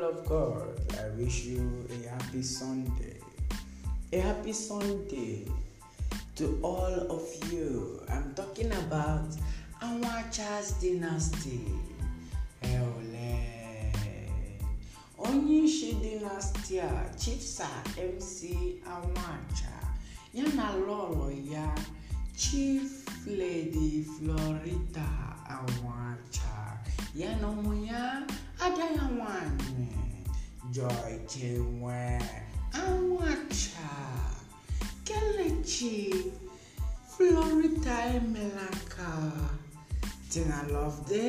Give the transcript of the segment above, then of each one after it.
of God, I wish you a happy Sunday. A happy Sunday to all of you. I'm talking about Anwuacha's dynasty. Eole. Onyishi dynasty a Chief Sir MC Anwuacha ya na lọlọ ya Chief Lady Florita Anwuacha yana ụmụya agaghị nwanyị joy chenwe anwacha kelechi florita emelaka tina lovde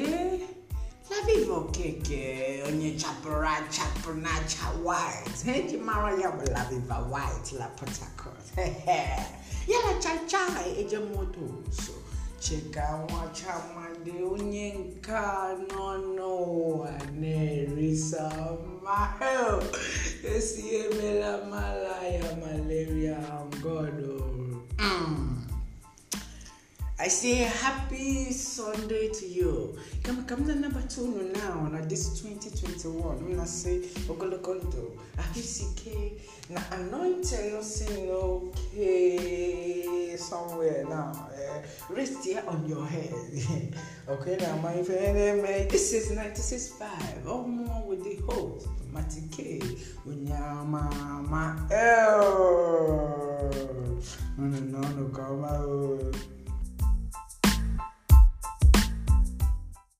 laviv okeke onye chapụrụ achapụ na acha wit eji mara ya bụ laviva wit la port harcourt. Yala chacha ejemotos cheka nwacha mmadụ onye nke anọ n'ụwa na-erisa ma esi emela malaya malaria god mm. I say happy Sunday to you. Come come na number two no now na this 2021. I'm not say ogologondo. Ahisike na anointing no sin okay Uh, rest here on your head. okay now my friend this is 96.5. Oh more with the host. Matike Unyama ma. Oh.